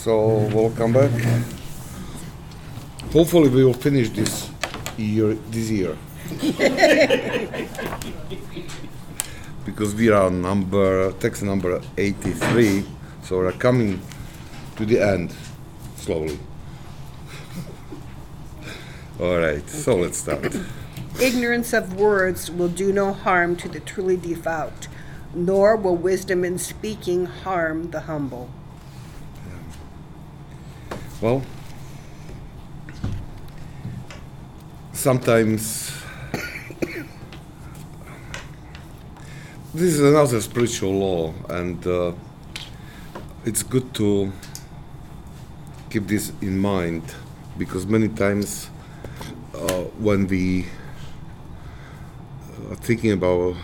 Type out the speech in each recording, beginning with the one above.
So welcome back. Hopefully we will finish this year this year. because we are number text number 83, so we're coming to the end slowly. All right, so let's start. Ignorance of words will do no harm to the truly devout, nor will wisdom in speaking harm the humble. Well, sometimes this is another spiritual law, and uh, it's good to keep this in mind because many times uh, when we are thinking about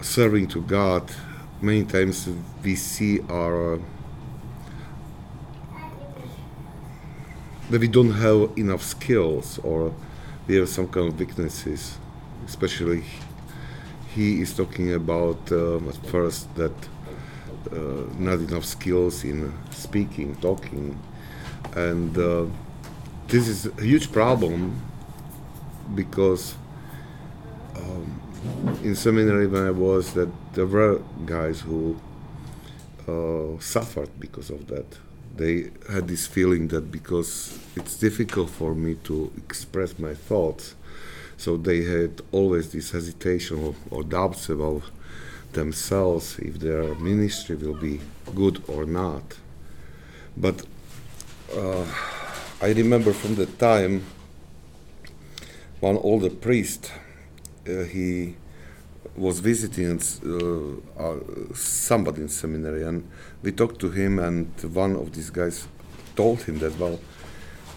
serving to God, many times we see our that we don't have enough skills or we have some kind of weaknesses. Especially, he is talking about uh, at first that uh, not enough skills in speaking, talking, and uh, this is a huge problem because um, in seminary when I was that there were guys who uh, suffered because of that they had this feeling that because it's difficult for me to express my thoughts, so they had always this hesitation or, or doubts about themselves if their ministry will be good or not. But uh, I remember from the time one older priest, uh, he was visiting uh, uh, somebody in seminary, and we talked to him, and one of these guys told him that well,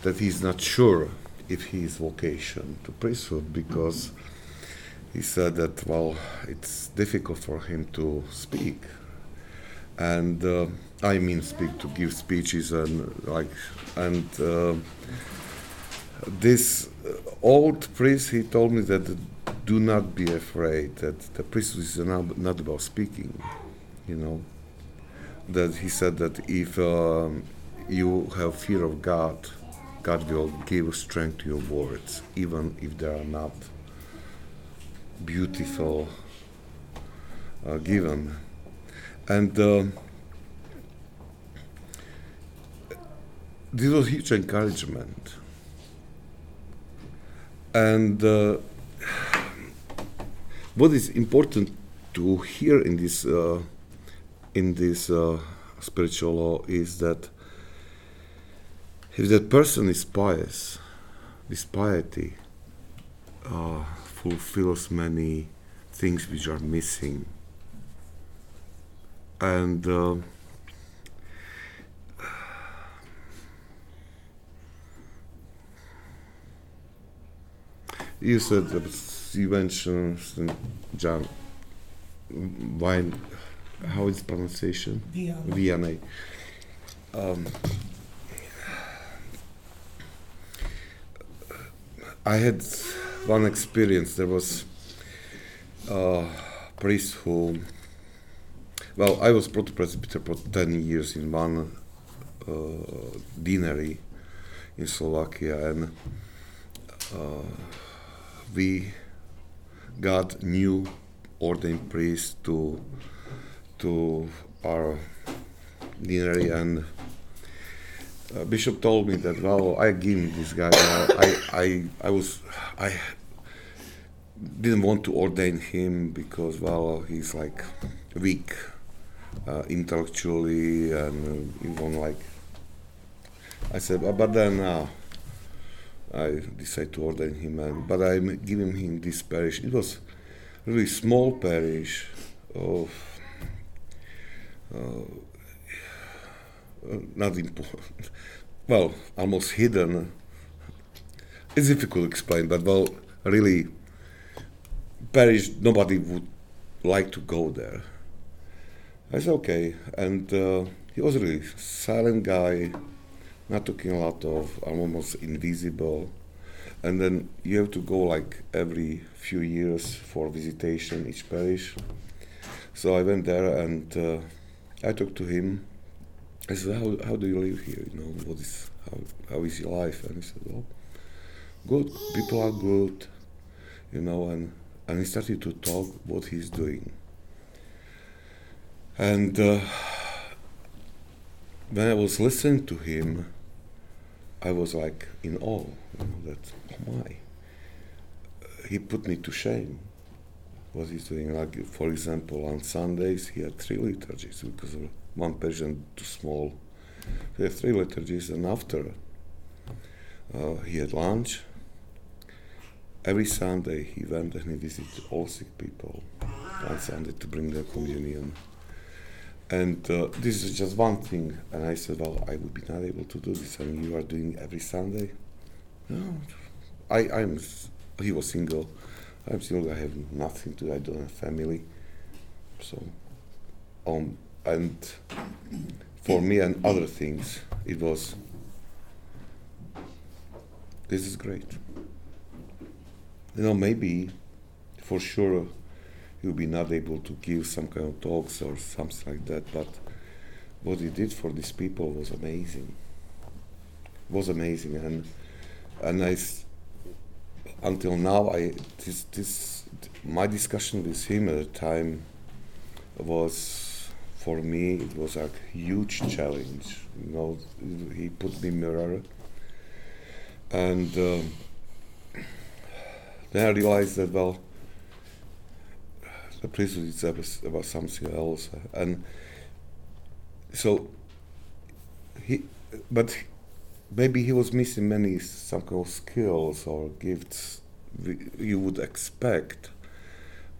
that he's not sure if his vocation to priesthood because he said that well, it's difficult for him to speak, and uh, I mean speak to give speeches and like and. Uh, this old priest, he told me that do not be afraid that the priesthood is not, not about speaking, you know. That he said that if um, you have fear of God, God will give strength to your words, even if they are not beautiful uh, given. And uh, this was huge encouragement. And uh, what is important to hear in this uh, in this uh, spiritual law is that if that person is pious, this piety uh, fulfills many things which are missing, and you said you mentioned John Wine. How is pronunciation? Vianney. Um, I had one experience. There was a priest who, well, I was proto-presbyter for 10 years in one uh, deanery in Slovakia, and uh, we got new ordained priests to to our deanery and uh, bishop told me that well I give this guy I, I I was I didn't want to ordain him because well he's like weak uh, intellectually and even like I said but then uh, I decided to ordain him, and, but I'm giving him this parish. It was really small parish of uh, not important, well, almost hidden. It's difficult to explain, but well, really, parish nobody would like to go there. I said okay, and uh, he was a really silent guy not talking a lot of I'm almost invisible and then you have to go like every few years for visitation each parish so I went there and uh, I talked to him I said, how, how do you live here? You know, what is how, how is your life? And he said, well, good. People are good, you know. And and he started to talk what he's doing. And uh, when I was listening to him, I was like in awe. You know, that oh my, he put me to shame. What he's doing, like for example, on Sundays he had three liturgies because one patient too small. He had three liturgies, and after uh, he had lunch. Every Sunday he went and he visited all sick people on Sunday to bring their communion. And uh, this is just one thing. And I said, well, I would be not able to do this. And you are doing every Sunday? No, I, I'm. He was single. I'm single. I have nothing to. I don't have family. So, um, and for me and other things, it was. This is great. You know, maybe, for sure, he'll be not able to give some kind of talks or something like that. But what he did for these people was amazing. Was amazing, and and I until now I this this my discussion with him at the time was for me it was a huge challenge. You know, he put me mirror, and uh, then I realized that well the is about, about something else. And so he, but maybe he was missing many some kind of skills or gifts you would expect.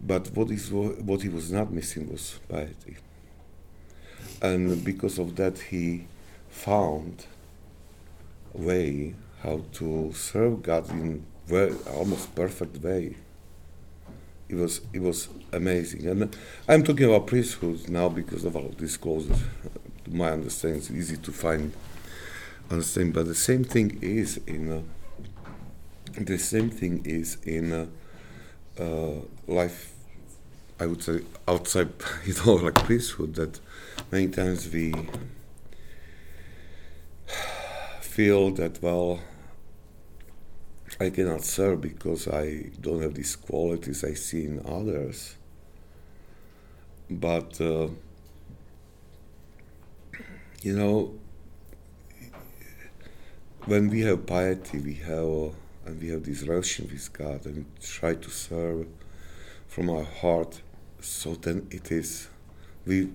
But what is what he was not missing was piety, and because of that he found a way how to serve God in very almost perfect way it was it was amazing. And I'm talking about priesthood now because of all disclosures. To my understanding, it's easy to find understand. But the same thing is in uh, the same thing is in uh, uh, life. I would say outside, you know, like priesthood. That many times we feel that well I cannot serve because I don't have these qualities I see in others. But, uh, you know, when we have piety, we have, and we have this relation with God and we try to serve from our heart, so then it is, we,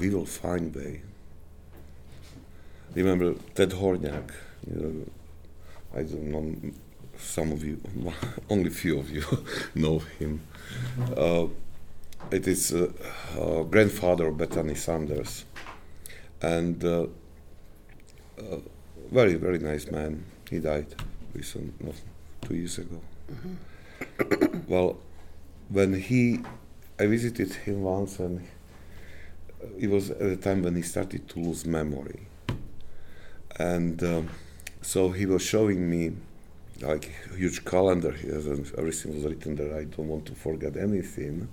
we will find way. Remember Ted Horniak, you know, I don't know some of you, only few of you know him. Uh, it is uh, uh, grandfather of Bethany Sanders, and uh, uh, very very nice man. He died recent, not two years ago. Mm-hmm. well, when he, I visited him once, and it was at the time when he started to lose memory, and um, so he was showing me like huge calendar. He has everything was written there i don't want to forget anything.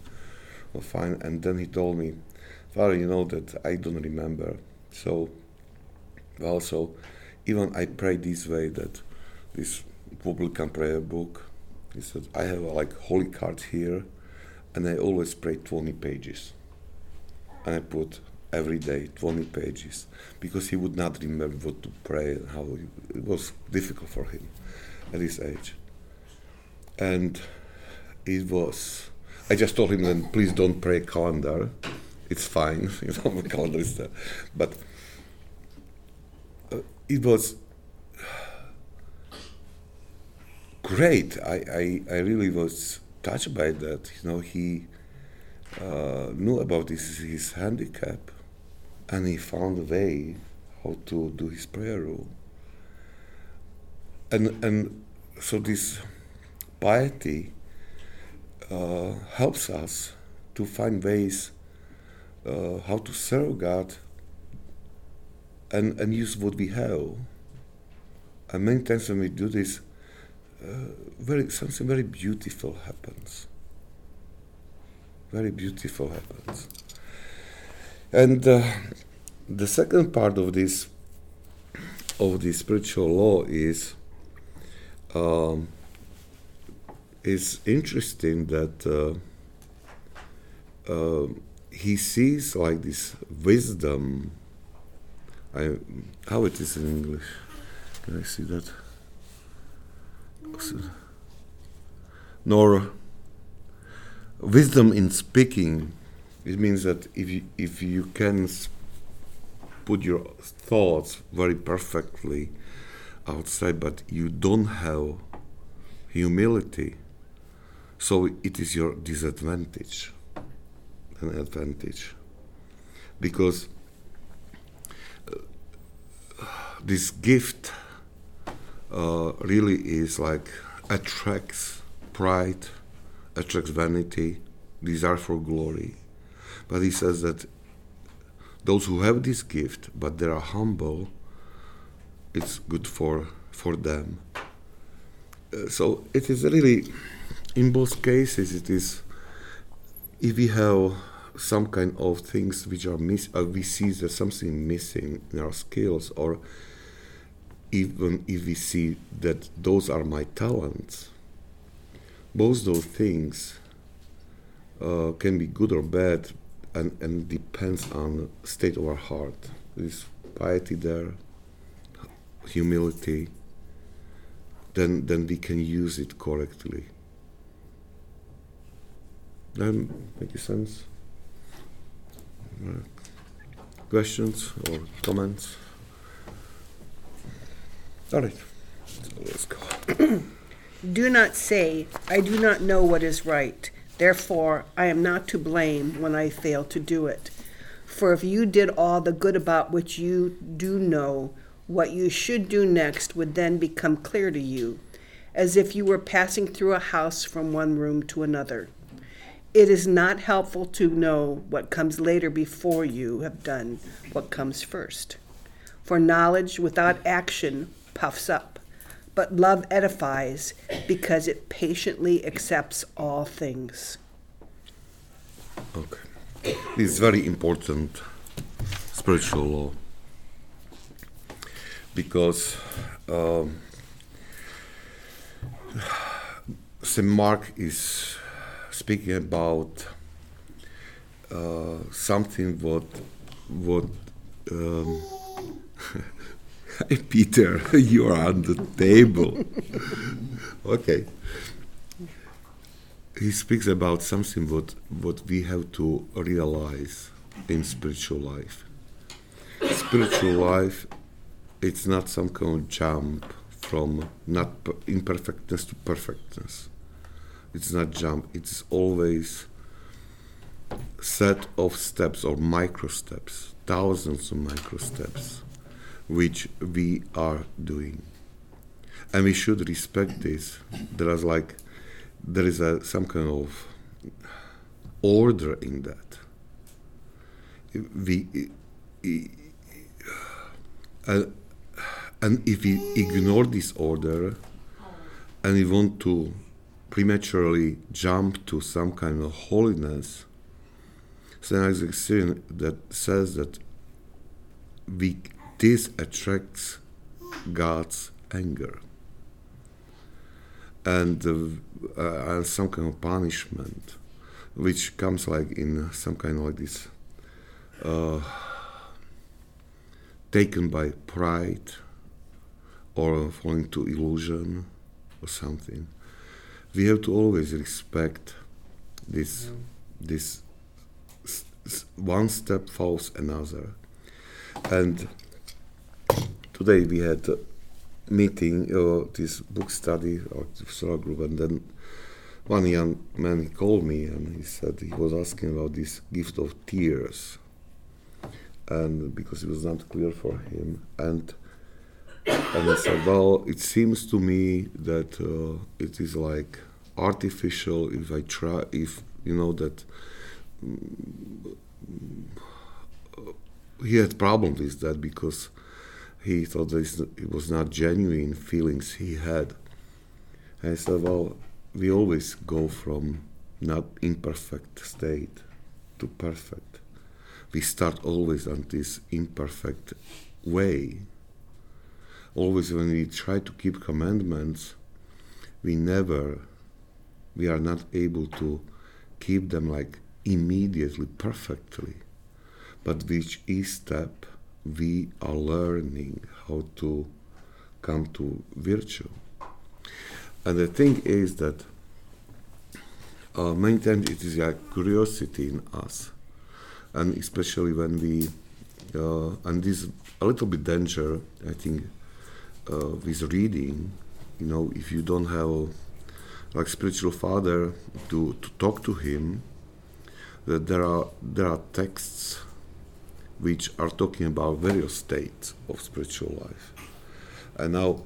Well fine. And then he told me father you know that i don't remember. So well so even i pray this way that this publican prayer book. He said i have a like holy card here and i always pray 20 pages. And i put every day 20 pages because he would not remember what to pray and how it was difficult for him at his age. And it was, I just told him then, please don't pray calendar. It's fine, you know, calendar is there. But uh, it was great. I, I, I really was touched by that. You know, he uh, knew about this, his handicap and he found a way how to do his prayer rule and and so this piety uh, helps us to find ways uh, how to serve God and and use what we have. And many times when we do this, uh, very something very beautiful happens. Very beautiful happens. And uh, the second part of this of the spiritual law is um, is interesting that uh, uh, he sees like this wisdom. I, how it is in English? Can I see that? Nor wisdom in speaking. It means that if you, if you can put your thoughts very perfectly outside, but you don't have humility, so it is your disadvantage, an advantage, because uh, this gift uh, really is like attracts pride, attracts vanity, desire for glory. But he says that those who have this gift but they are humble, it's good for for them. Uh, so it is really, in both cases, it is. If we have some kind of things which are miss, uh, we see there's something missing in our skills, or even if we see that those are my talents, both those things uh, can be good or bad, and, and depends on state of our heart. There's piety there, humility. Then then we can use it correctly. Then make sense. Questions or comments? All right, so let's go. Do not say, I do not know what is right. Therefore, I am not to blame when I fail to do it. For if you did all the good about which you do know, what you should do next would then become clear to you, as if you were passing through a house from one room to another. It is not helpful to know what comes later before you have done what comes first. For knowledge without action puffs up, but love edifies because it patiently accepts all things. Okay. This is very important spiritual law because um, St. Mark is speaking about uh, something what what um, Peter, you are on the table. okay. He speaks about something what what we have to realize in spiritual life. Spiritual life, it's not some kind of jump from not imperfectness to perfectness. It's not jump. It's always set of steps or micro steps, thousands of micro steps which we are doing. And we should respect this. There is like there is a some kind of order in that. We uh, and if we ignore this order and we want to prematurely jump to some kind of holiness, St. Isaac that says that we this attracts God's anger and, uh, uh, some kind of punishment, which comes like in some kind of like this, uh, taken by pride or falling to illusion or something. We have to always respect this, this one step follows another, and today we had a meeting, uh, this book study or Sora group, and then one young man he called me and he said he was asking about this gift of tears, and because it was not clear for him, and and I said, well, it seems to me that uh, it is like artificial if I try, if you know that. He had problems with that because he thought this, it was not genuine feelings he had. And I said, well, we always go from not imperfect state to perfect. we start always on this imperfect way. Always when we try to keep commandments, we never, we are not able to keep them like immediately, perfectly. But with each step, we are learning how to come to virtue. And the thing is that uh, many times it is like curiosity in us, and especially when we, uh, and this a little bit danger, I think, uh, with reading. You know, if you don't have like spiritual father to, to talk to him, that there are there are texts which are talking about various states of spiritual life. And now,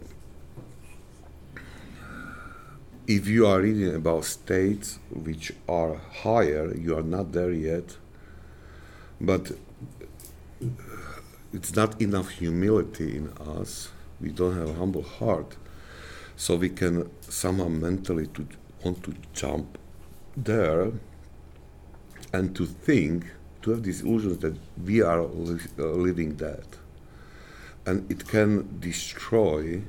if you are reading about states which are higher, you are not there yet, but it's not enough humility in us. We don't have a humble heart, so we can somehow mentally to want to jump there and to think to have this illusion that we are li- uh, living that. And it can destroy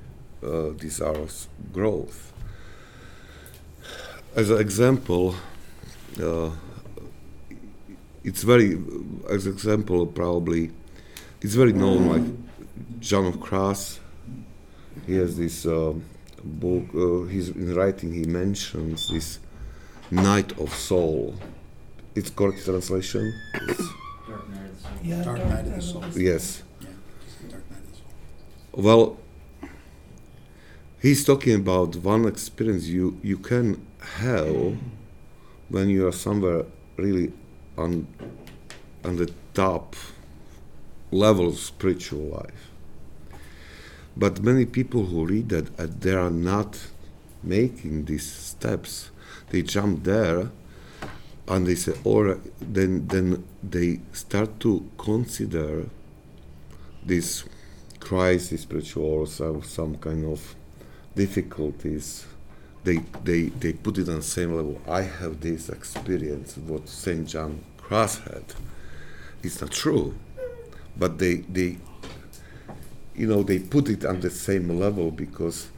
uh, this our growth. As an example, uh, it's very, as an example, probably, it's very known, like John of Cross. He has this uh, book, uh, he's in writing, he mentions this night of soul it's correct translation? Dark Night of the Soul. Yeah, Dark Dark Night of the Soul. Yes. Yeah, Dark Night of the Soul. Well, he's talking about one experience you, you can have when you are somewhere really on, on the top level of spiritual life. But many people who read that uh, they are not making these steps. They jump there and they say, or then then they start to consider this crisis, or some, some kind of difficulties. They, they, they put it on the same level. I have this experience, what St. John Cross had. It's not true. But they, they, you know, they put it on the same level because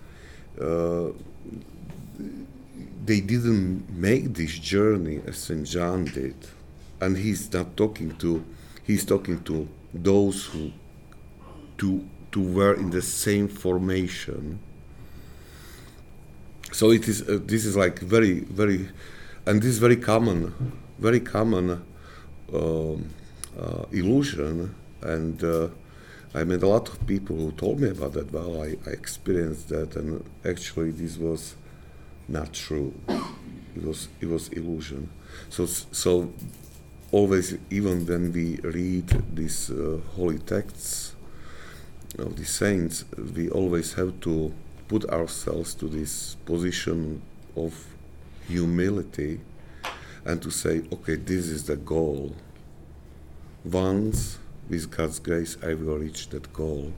uh, they didn't make this journey as St. John did. And he's not talking to, he's talking to those who to, to were in the same formation. So it is, uh, this is like very, very, and this is very common, very common um, uh, illusion. And uh, I met a lot of people who told me about that. Well, I, I experienced that, and actually, this was not true. It was it was illusion. So so always, even when we read these uh, holy texts of the saints, we always have to put ourselves to this position of humility and to say, okay, this is the goal. Once, with God's grace, I will reach that goal.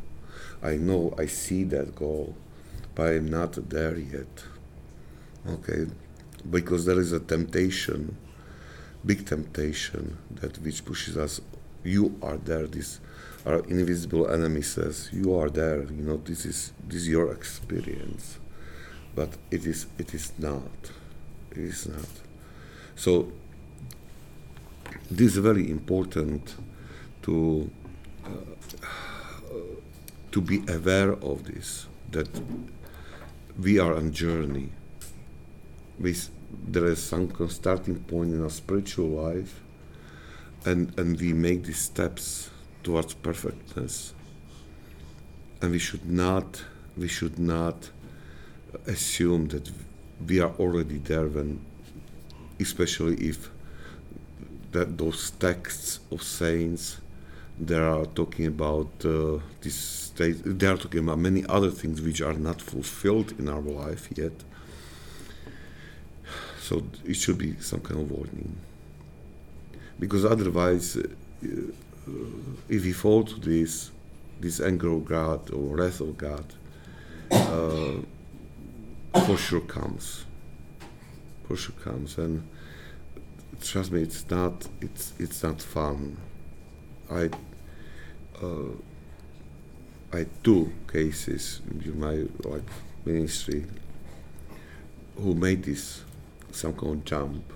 I know I see that goal, but I'm not there yet. Okay, because there is a temptation, big temptation that which pushes us. You are there. This our invisible enemy says, "You are there." You know, this is this is your experience, but it is it is not. It is not. So this is very important to uh, to be aware of this that we are on journey. There is some starting point in our spiritual life and and we make these steps towards perfectness. And we should not we should not assume that we are already there when especially if that those texts of saints they are talking about uh, this state they are talking about many other things which are not fulfilled in our life yet. So it should be some kind of warning. Because otherwise uh, uh, if we fall to this this anger of god or wrath of god uh, for sure comes. For sure comes. And trust me it's not it's it's not fun I uh, I two cases in my like ministry who made this some kind of jump,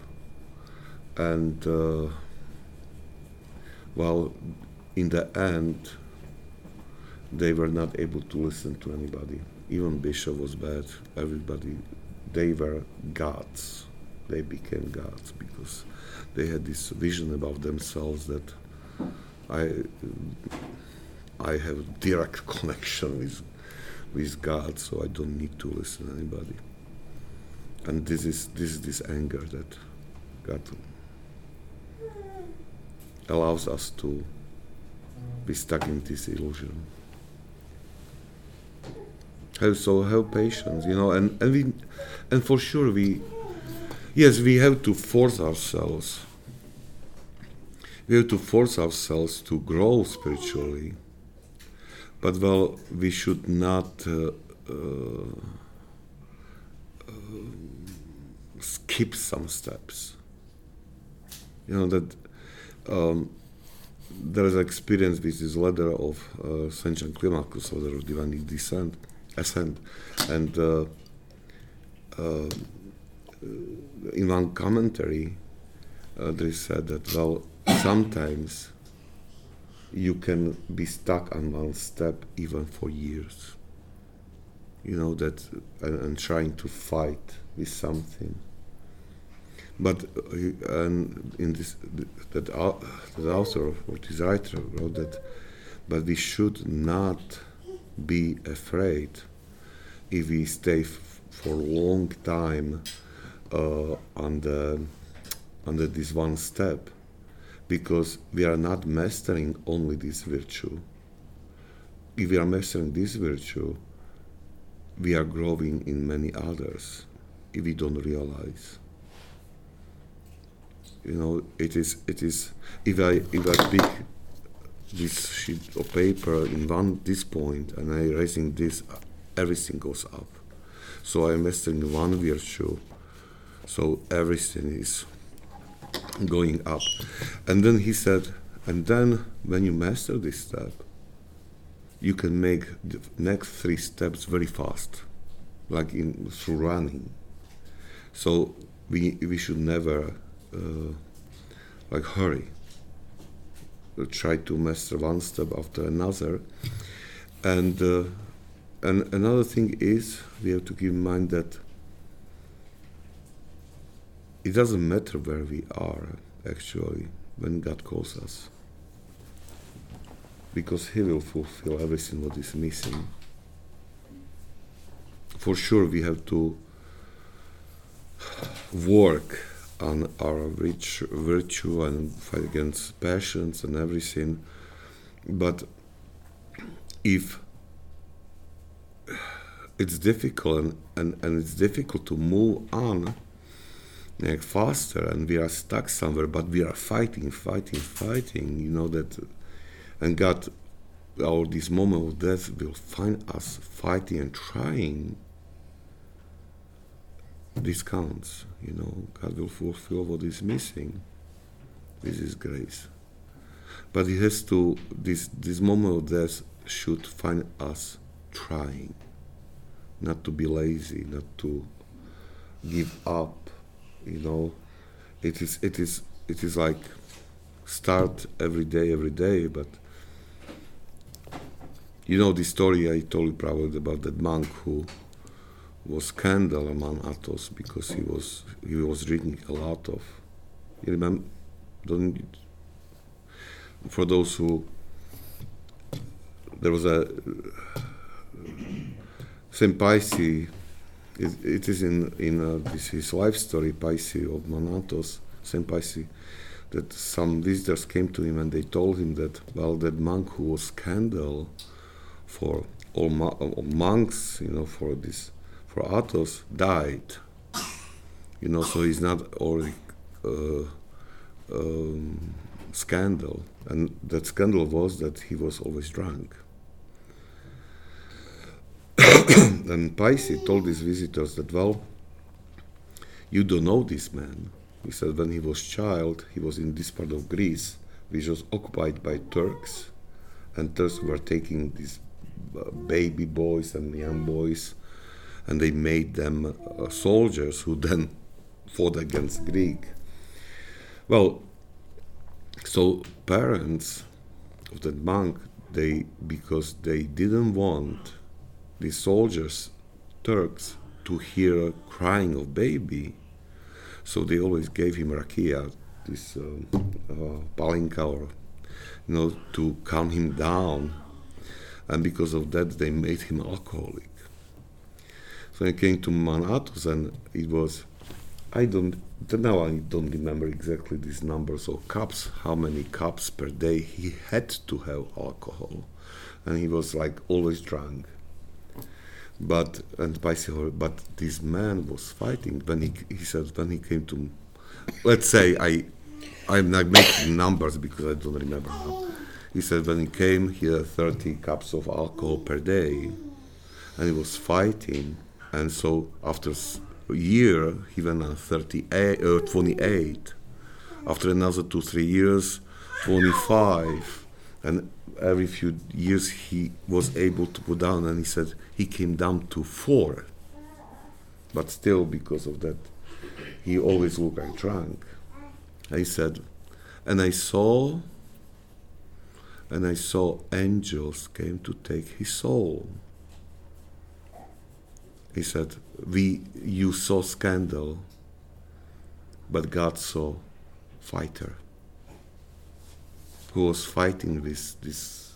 and uh, well, in the end, they were not able to listen to anybody. Even bishop was bad. Everybody, they were gods. They became gods because they had this vision about themselves that I I have direct connection with with God, so I don't need to listen to anybody. And this is this is this anger that God allows us to be stuck in this illusion. Have so have patience, you know, and, and we and for sure we yes we have to force ourselves. We have to force ourselves to grow spiritually. But well, we should not uh, uh, skip some steps. You know that um, there is an experience with this ladder of uh, Saint John Climacus, ladder of divine descent, ascent, and uh, uh, in one commentary, uh, they said that well, sometimes you can be stuck on one step even for years. You know that, and, and trying to fight with something. But uh, and in this that that author or this writer wrote that, but we should not be afraid if we stay for a long time uh, on the under this one step because we are not mastering only this virtue. If we are mastering this virtue, we are growing in many others if we don't realize. You know, it is it is if I if I pick this sheet of paper in one this point and I raising this, everything goes up. So I'm mastering one virtue, so everything is going up. And then he said, and then when you master this step, you can make the next three steps very fast, like in through running. So we we should never uh, like hurry. Try to master one step after another, and uh, and another thing is we have to keep in mind that it doesn't matter where we are actually when God calls us. Because he will fulfill everything what is missing. For sure we have to work on our rich virtue and fight against passions and everything. But if it's difficult and, and, and it's difficult to move on like faster and we are stuck somewhere but we are fighting fighting fighting. You know that and god or this moment of death will find us fighting and trying. This counts you know. God will fulfill what is missing. This is grace. But it has to this this moment of death should find us trying. Not to be lazy not to give up you know it is it is it is like start every day every day but you know the story i told you probably about that monk who was scandal among athos because he was he was drinking a lot of you remember don't for those who there was a Saint Paisi it, it is in in uh, this his life story, Paisi of Mount Athos, Saint Paisi, that some visitors came to him and they told him that well, that monk who was scandal for all, mo- all monks, you know, for this for Athos died. You know, so he's not already uh, um, scandal, and that scandal was that he was always drunk. and Paisi told his visitors that, well, you don't know this man. He said when he was child, he was in this part of Greece, which was occupied by Turks, and Turks were taking these uh, baby boys and young boys, and they made them uh, soldiers who then fought against Greek. Well, so parents of that monk, they because they didn't want the soldiers, Turks, to hear crying of baby, so they always gave him rakia, this um, uh, palinka, or you know, to calm him down, and because of that, they made him alcoholic. So he came to Mount Athos, and it was I don't now I don't remember exactly these numbers of cups, how many cups per day he had to have alcohol, and he was like always drunk. But and bicycle, but this man was fighting when he he said when he came to, let's say I, I'm not making numbers because I don't remember now. He said when he came he had 30 cups of alcohol per day, and he was fighting, and so after a year he went on 38, uh, 28. After another two, three years, 25. And every few years he was able to go down, and he said he came down to four. But still, because of that, he always looked like drunk. I said, and I saw, and I saw angels came to take his soul. He said, "We you saw scandal, but God saw fighter who was fighting with this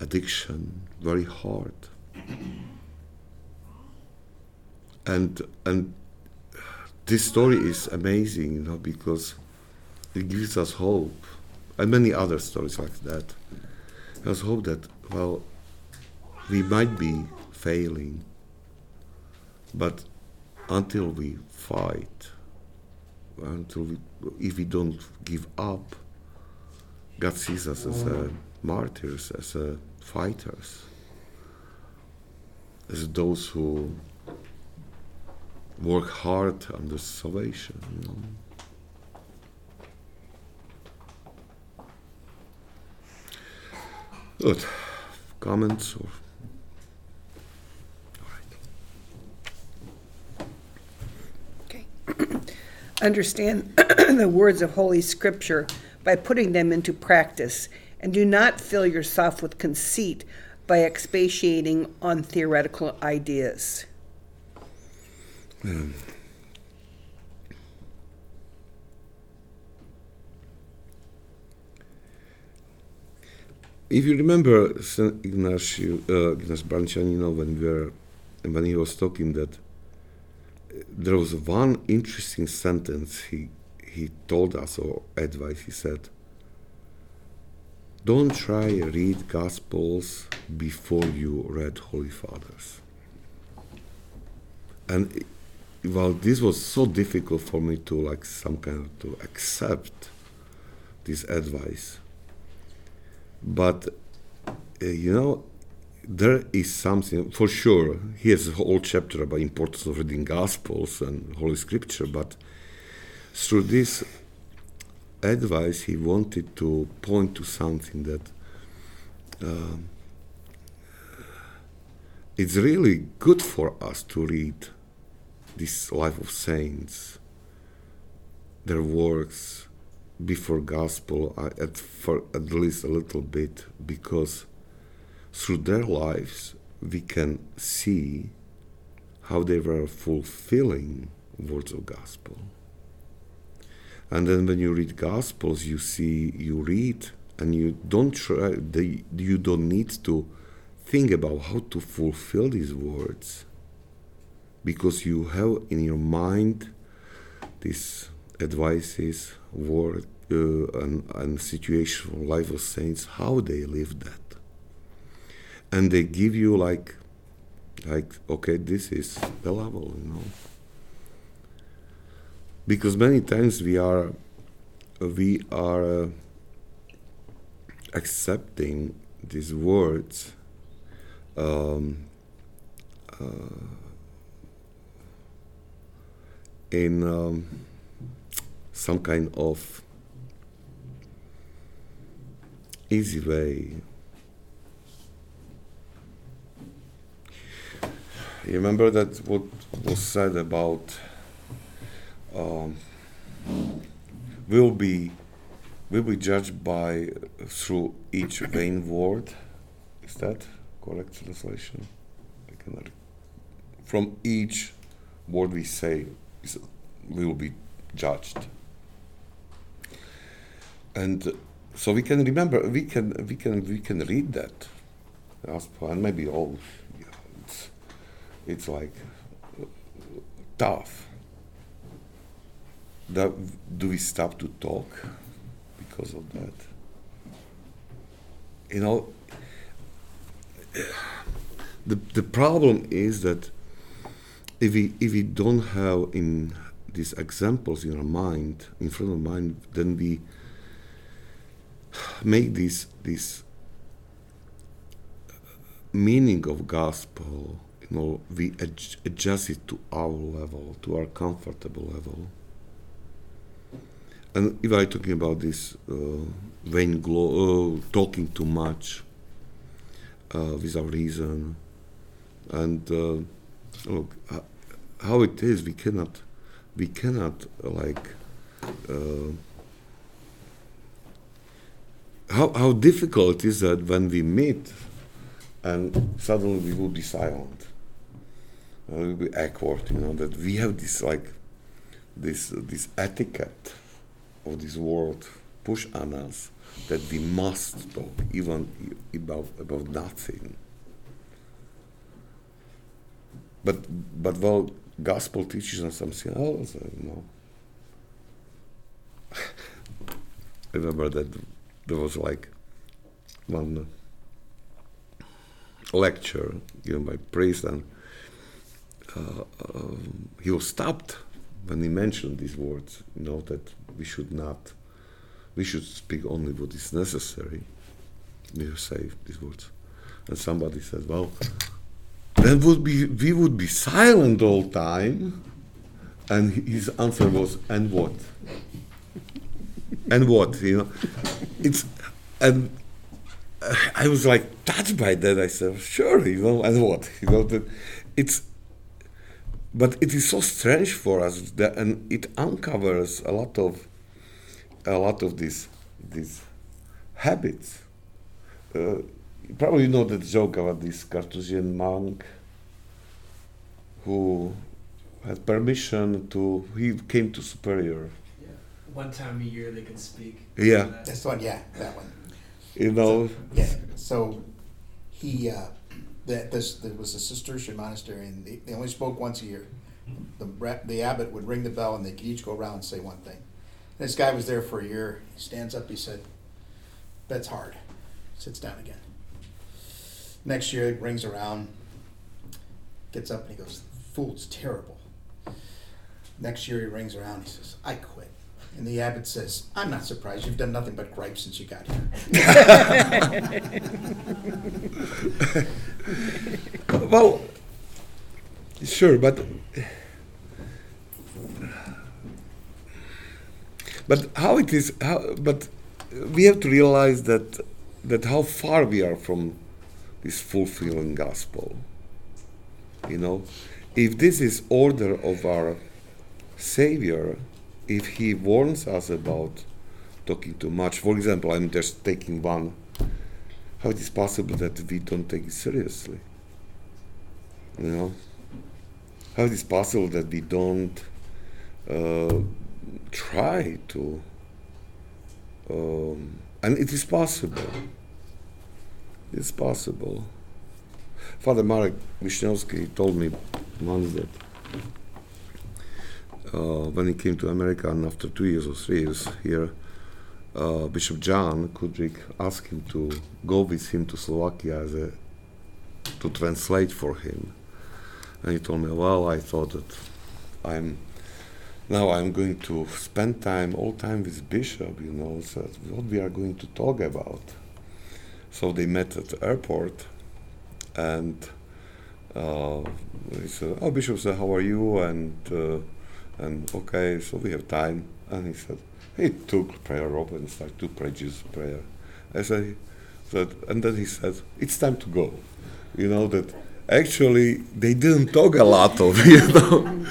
addiction very hard." and and this story is amazing, you know, because it gives us hope, and many other stories like that. It has hope that well, we might be failing. But until we fight, until we, if we don't give up, God sees us as uh, martyrs, as uh, fighters, as those who work hard on the salvation. You know? Good. Comments or Understand the words of Holy Scripture by putting them into practice, and do not fill yourself with conceit by expatiating on theoretical ideas. Um, if you remember Saint Ignatius, uh, when we were, when he was talking that there was one interesting sentence he he told us or advice he said don't try read gospels before you read holy fathers and while this was so difficult for me to like some kind of to accept this advice but uh, you know there is something for sure. He has a whole chapter about importance of reading Gospels and Holy Scripture, but through this advice, he wanted to point to something that uh, it's really good for us to read this life of saints, their works before gospel uh, at for at least a little bit because through their lives, we can see how they were fulfilling words of gospel. And then when you read gospels, you see, you read, and you don't try, they, you don't need to think about how to fulfill these words, because you have in your mind these advices, word, uh, and, and situation from life of saints, how they lived that. And they give you like like okay this is the level you know because many times we are we are uh, accepting these words um, uh, in um, some kind of easy way. You remember that what was said about um, will be will be judged by through each vain word. Is that correct translation? I cannot. From each word we say, is, we will be judged. And so we can remember, we can, we can, we can read that, and maybe all, it's, it's like uh, tough. That, do we stop to talk because of that? You know, the the problem is that if we if we don't have in these examples in our mind in front of mind, then we make this this meaning of gospel. You know, we adj- adjust it to our level, to our comfortable level. And if I'm talking about this uh, vain uh, talking too much uh, without reason, and uh, look uh, how it is, we cannot, we cannot like. Uh, how, how difficult is that when we meet and suddenly we will be silent uh, we will be awkward you know that we have this like this this etiquette of this world push on us that we must talk even about about nothing. But but well gospel teaches us something else you know. I remember that there was like one lecture given by priest and uh, um, he was stopped when he mentioned these words you know that we should not we should speak only what is necessary. We say these words. And somebody said well then would be we would be silent all time. And his answer was and what? And what? You know? It's and uh, I was like touched by that. I said, sure, you know, and what? You know that it's, but it is so strange for us that, and it uncovers a lot of, a lot of these these habits. Uh, you probably know the joke about this Carthusian monk who had permission to he came to superior Yeah. One time a year they can speak. Yeah. That- That's one, yeah, that one. you know Yeah, so he, uh, that, this, there was a Cistercian monastery and they, they only spoke once a year. The, the abbot would ring the bell and they could each go around and say one thing. This guy was there for a year. He stands up, he said, That's hard. Sits down again. Next year, he rings around, gets up and he goes, Fool's terrible. Next year, he rings around, he says, I quit. And the abbot says, I'm not surprised. You've done nothing but gripe since you got here. Well, sure, but but how it is? How, but we have to realize that that how far we are from this fulfilling gospel. You know, if this is order of our Savior, if He warns us about talking too much, for example, I'm just taking one. How it is possible that we don't take it seriously? You know, how it is possible that we don't uh, try to? Um, and it is possible. It's possible. Father Marek Wisniewski told me once that uh, when he came to America and after two years or three years here, uh, Bishop John Kudrick asked him to go with him to Slovakia as a, to translate for him. And he told me, well, I thought that I'm now I'm going to spend time all time with Bishop, you know, so what we are going to talk about. So they met at the airport, and uh, he said, "Oh, Bishop said, how are you?" And uh, and okay, so we have time. And he said, he took prayer rope and started to Jesus prayer. I said, and then he said, "It's time to go." You know that actually they didn't talk a lot of you know.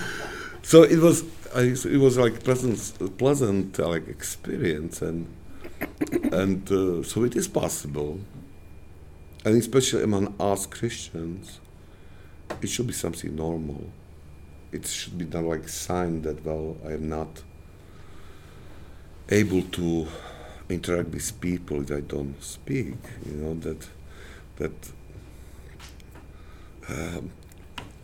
so it was I, it was like pleasant pleasant like experience and and uh, so it is possible and especially among us Christians it should be something normal it should be done like sign that well I am not able to interact with people if I don't speak you know that that um,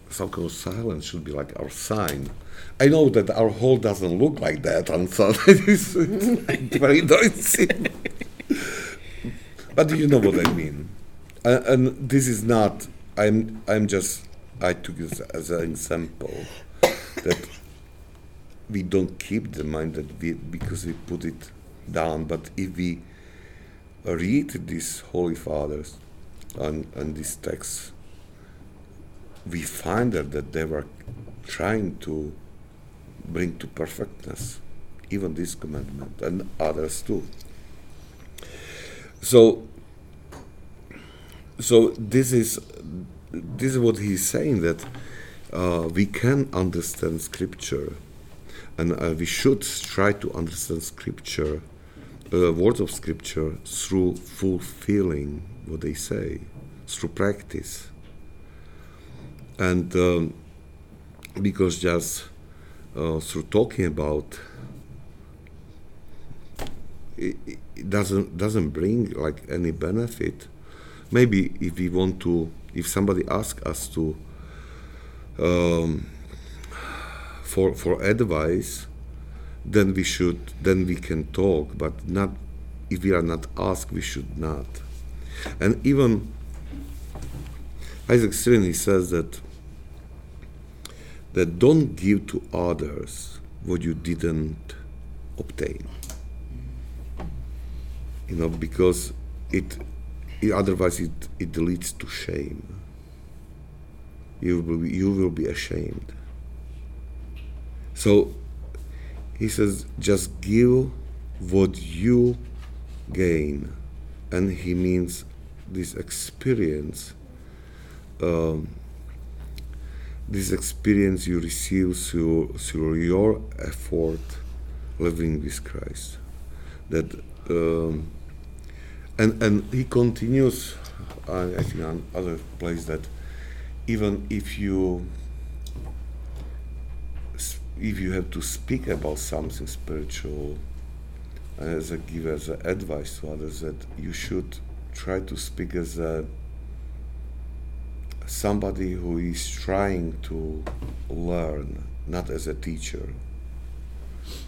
some kind of silence should be like our sign. I know that our hall doesn't look like that on Sunday. it's, it's very noisy. but you know what I mean. Uh, and this is not. I'm. I'm just. I took this as an example that we don't keep the mind that we because we put it down. But if we read these holy fathers and and these texts we find that, that they were trying to bring to perfectness even this commandment and others too. So, so this is this is what he's saying that uh, we can understand Scripture, and uh, we should try to understand Scripture, uh, words of Scripture, through fulfilling what they say, through practice. And um, because just uh, through talking about it, it, doesn't doesn't bring like any benefit. Maybe if we want to if somebody asks us to um, for for advice then we should then we can talk but not if we are not asked we should not and even Isaac Syrin he says that that don't give to others what you didn't obtain. You know, because it, it otherwise it, it leads to shame. You will be, you will be ashamed. So he says, just give what you gain, and he means this experience. Um, this experience you receive through, through your effort living with Christ. That um, and and he continues, uh, I think, on other place that even if you if you have to speak about something spiritual, as a give as a advice to others, that you should try to speak as a somebody who is trying to learn, not as a teacher,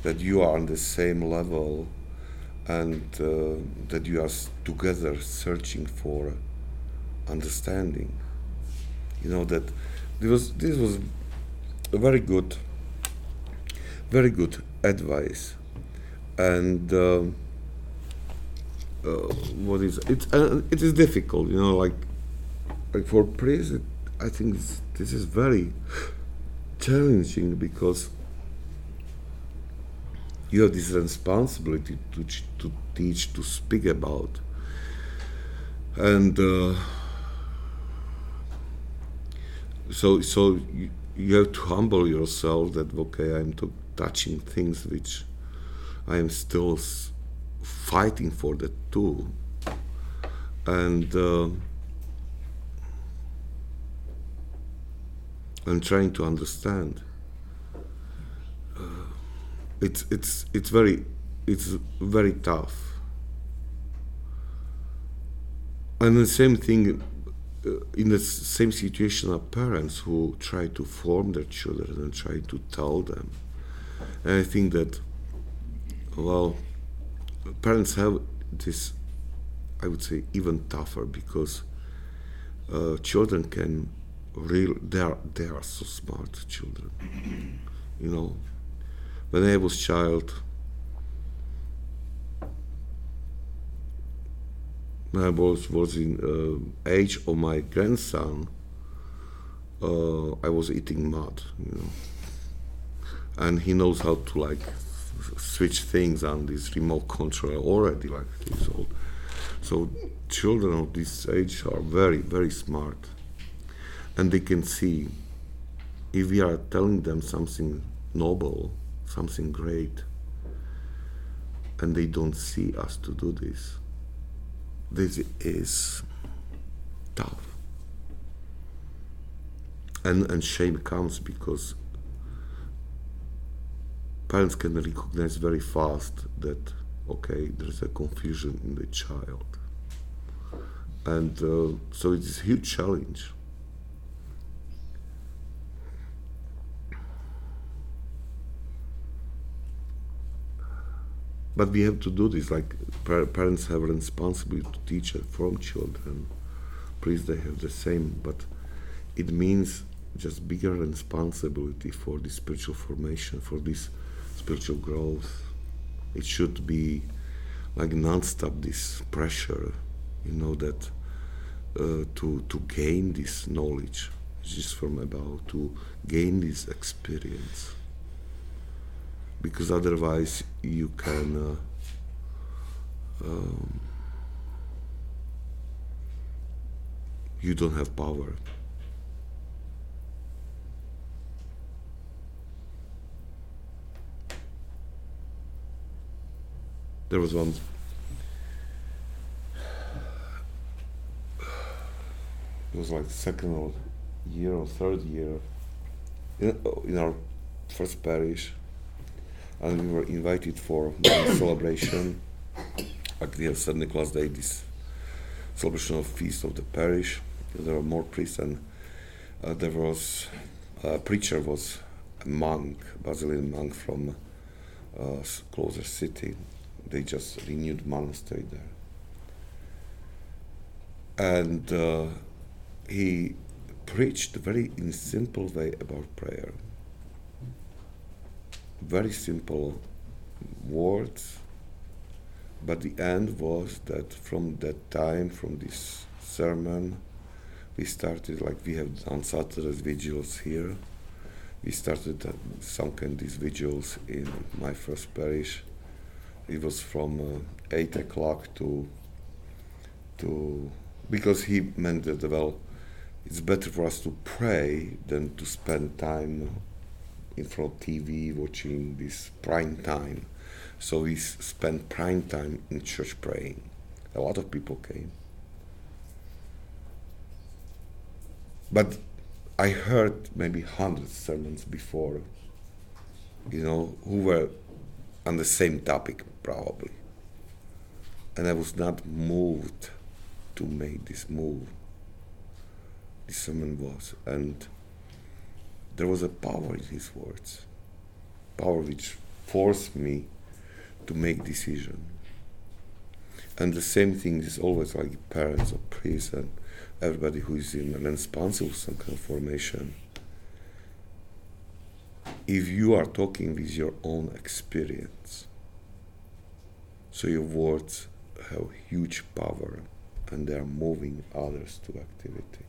that you are on the same level and uh, that you are together searching for understanding. You know that this was this was a very good, very good advice, and uh, uh, what is it? Uh, it is difficult, you know, like like for priests, I think this is very challenging because you have this responsibility to to teach, to speak about, and uh, so so you, you have to humble yourself that okay, I'm touching things which I am still fighting for that too, and. Uh, and trying to understand. Uh, it's it's it's very it's very tough. And the same thing uh, in the same situation are parents who try to form their children and try to tell them. I think that well, parents have this, I would say, even tougher because uh, children can real they are they are so smart children you know. When i was child when i was was in uh, age of my grandson uh, i was eating mud you know and he knows how to like switch things on this remote control already like he's old So children of this age are very, very smart. And they can see if we are telling them something noble, something great, and they don't see us to do this, this is tough. And, and shame comes because parents can recognize very fast that okay there's a confusion in the child. And uh, so it's a huge challenge. But we have to do this like par- parents have a responsibility to teach from children. Priests they have the same but it means just bigger responsibility for this spiritual formation for this spiritual growth it should be like non-stop this pressure you know that uh, to to gain this knowledge. Just from above to gain this experience. Because otherwise you can uh, um, you don't have power there was one. It was like second or year or third year in, in our first parish. And we were invited for celebration like we have St. Nicholas Day this celebration of feast of the parish. There were more priests and uh, there was a preacher was a monk Basilian monk from uh, closer city they just renewed monastery there. And uh, he preached very in simple way about prayer. Very simple words, but the end was that from that time, from this sermon, we started like we have on Saturdays vigils here. We started some kind of these vigils in my first parish it was from uh, eight o'clock to to because he meant that well it's better for us to pray than to spend time in front of TV watching this prime time. So we spent prime time in church praying. A lot of people came. But I heard maybe hundred sermons before, you know, who were on the same topic probably. And I was not moved to make this move. This sermon was. And there was a power in his words. Power which forced me to make decision. And the same thing is always like parents or priests and everybody who is in responsible some kind of formation. If you are talking with your own experience, so your words have huge power and they are moving others to activity.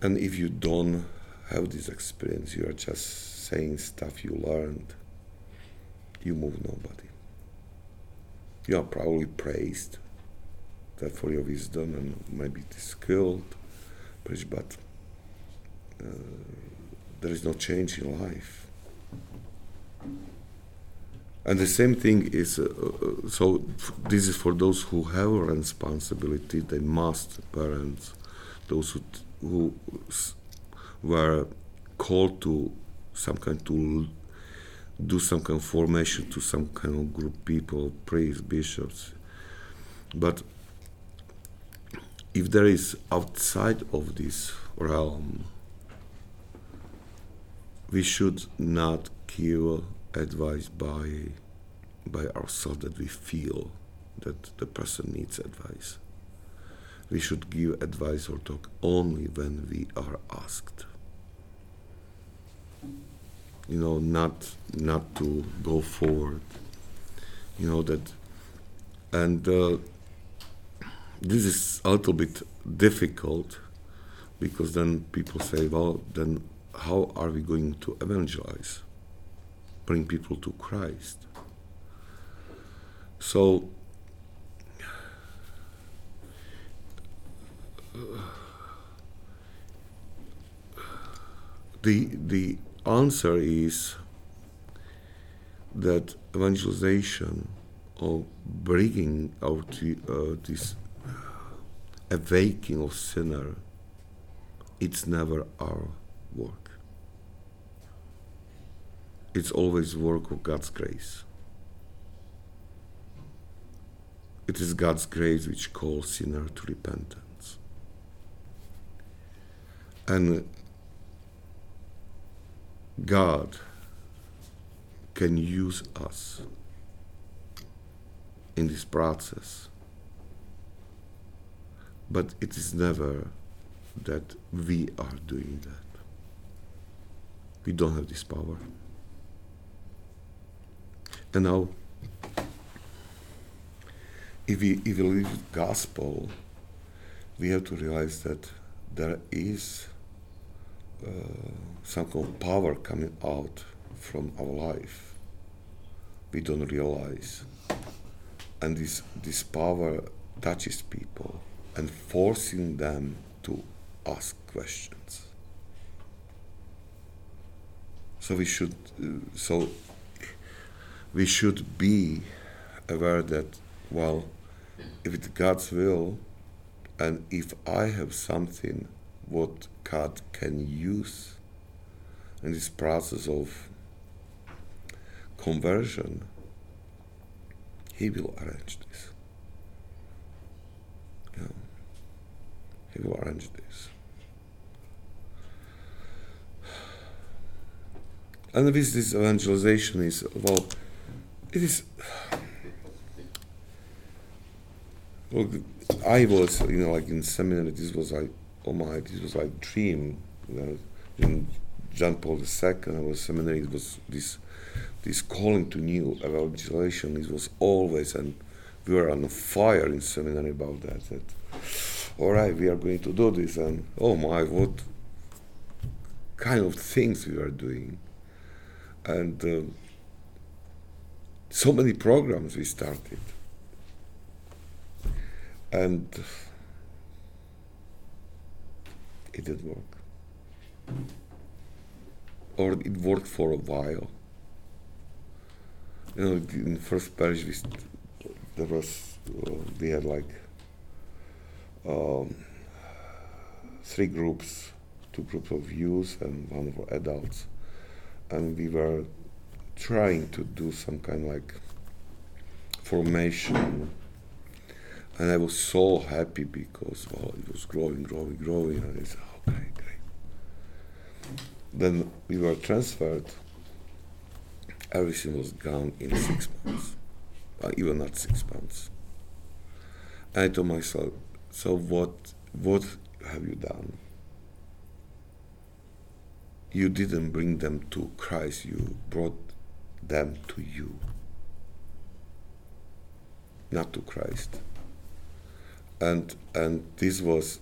And if you don't have this experience, you are just saying stuff you learned, you move nobody. You are probably praised that for your wisdom and maybe skilled, but uh, there is no change in life. And the same thing is uh, uh so. This is for those who have a responsibility. They must parents, those who who were called to some kind to do some kind of formation to some kind of group people, priests, bishops. But if there is outside of this realm, we should not kill advice by by ourselves that we feel that the person needs advice. We should give advice or talk only when we are asked. You know, not not to go forward. You know that, and uh, this is a little bit difficult because then people say, well, then how are we going to evangelize, bring people to Christ? So, uh, the the answer is that evangelization or bringing out uh, this uh, awakening of sinner, it's never our work. It's always work of God's grace. It is God's grace which calls sinner to repentance. And God can use us in this process. But it is never that we are doing that. We don't have this power. And now, if we, if we live gospel, we have to realize that there is uh, some kind of power coming out from our life. We don't realize. And this, this power touches people and forcing them to ask questions. So we should, uh, so we should be aware that, well, if it's God's will, and if I have something what God can use in this process of conversion, He will arrange this. Yeah. He will arrange this. And with this evangelization is well, it is. Well, I was, you know, like in seminary. This was like, oh my, this was like dream. You know, in John Paul II, I was seminary. It was this, this calling to new evangelization. It was always, and we were on fire in seminary about that. That, all right, we are going to do this, and oh my, what kind of things we are doing, and. Uh, so many programs we started. And it didn't work. Or it worked for a while. You know, in the first parish, we st- there was, uh, we had like um, three groups, two groups of youth and one for adults. And we were trying to do some kind of like formation and I was so happy because well it was growing, growing, growing and I said, okay, oh, great. Then we were transferred, everything was gone in six months. Well, even not six months. I told myself, so what what have you done? You didn't bring them to Christ, you brought them to you, not to Christ. And and this was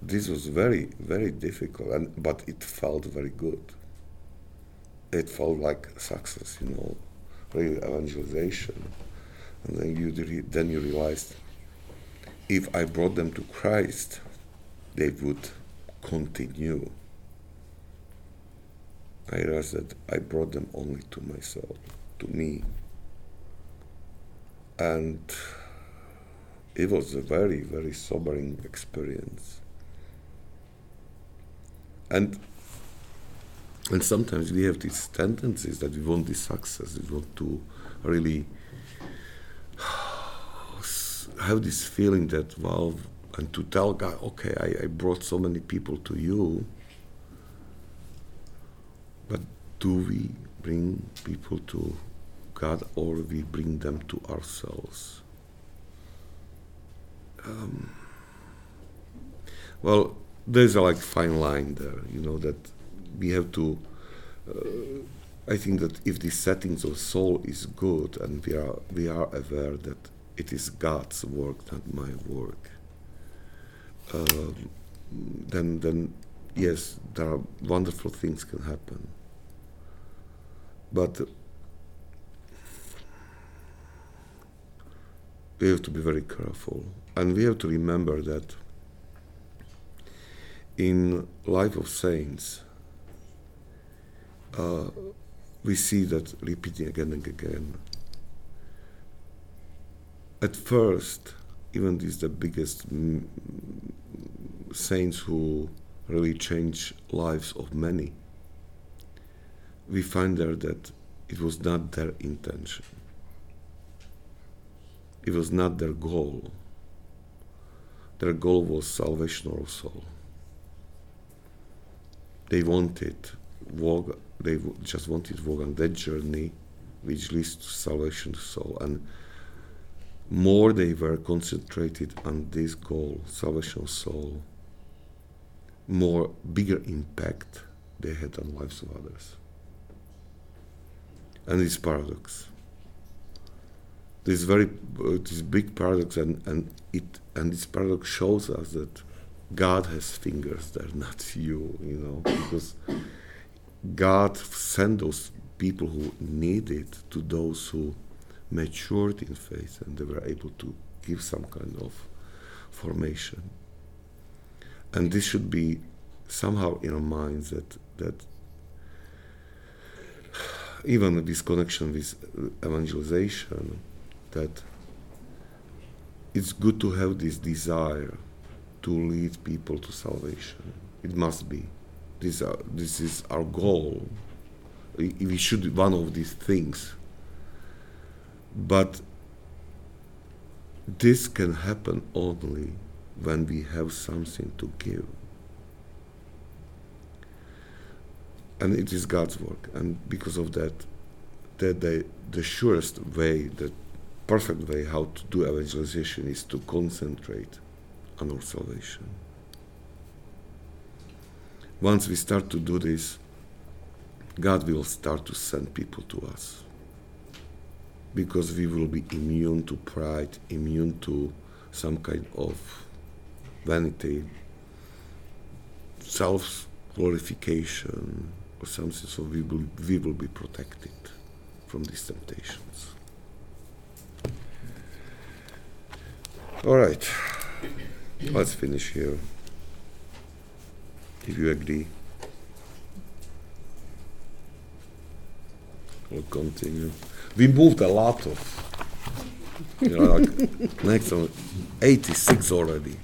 this was very very difficult, and but it felt very good. It felt like success, you know, real evangelization, and then you then you realized if I brought them to Christ, they would continue I realized that I brought them only to myself, to me. And it was a very, very sobering experience. And and sometimes we have these tendencies that we want this success, we want to really have this feeling that, well, and to tell God, okay, I, I brought so many people to you, but do we bring people to God or we bring them to ourselves? Um, well, there's a like fine line there, you know, that we have to. Uh, I think that if the settings of soul is good and we are we are aware that it is God's work, not my work, uh, then then yes, there are wonderful things can happen. But we have to be very careful, and we have to remember that in life of saints, uh, we see that repeating again and again. At first, even these the biggest saints who really change lives of many, we find there that it was not their intention. It was not their goal. Their goal was salvation of soul. They wanted walk. They just wanted to walk on that journey, which leads to salvation of soul. And more they were concentrated on this goal, salvation of soul, more bigger impact they had on lives of others. And this paradox. This very uh, this big paradox, and, and it and this paradox shows us that God has fingers; they're not you, you know, because God sent those people who need it to those who matured in faith and they were able to give some kind of formation. And this should be somehow in our minds that that even this connection with evangelization, that it's good to have this desire to lead people to salvation. It must be. This, uh, this is our goal. We, should one of these things. But this can happen only when we have something to give. And it is God's work. And because of that, the, the surest way, the perfect way how to do evangelization is to concentrate on our salvation. Once we start to do this, God will start to send people to us. Because we will be immune to pride, immune to some kind of vanity, self glorification, or something, so we will, we will be protected from these temptations. All right, let's finish here. If you agree, we'll continue. We moved a lot of, you know, like next one, 86 already.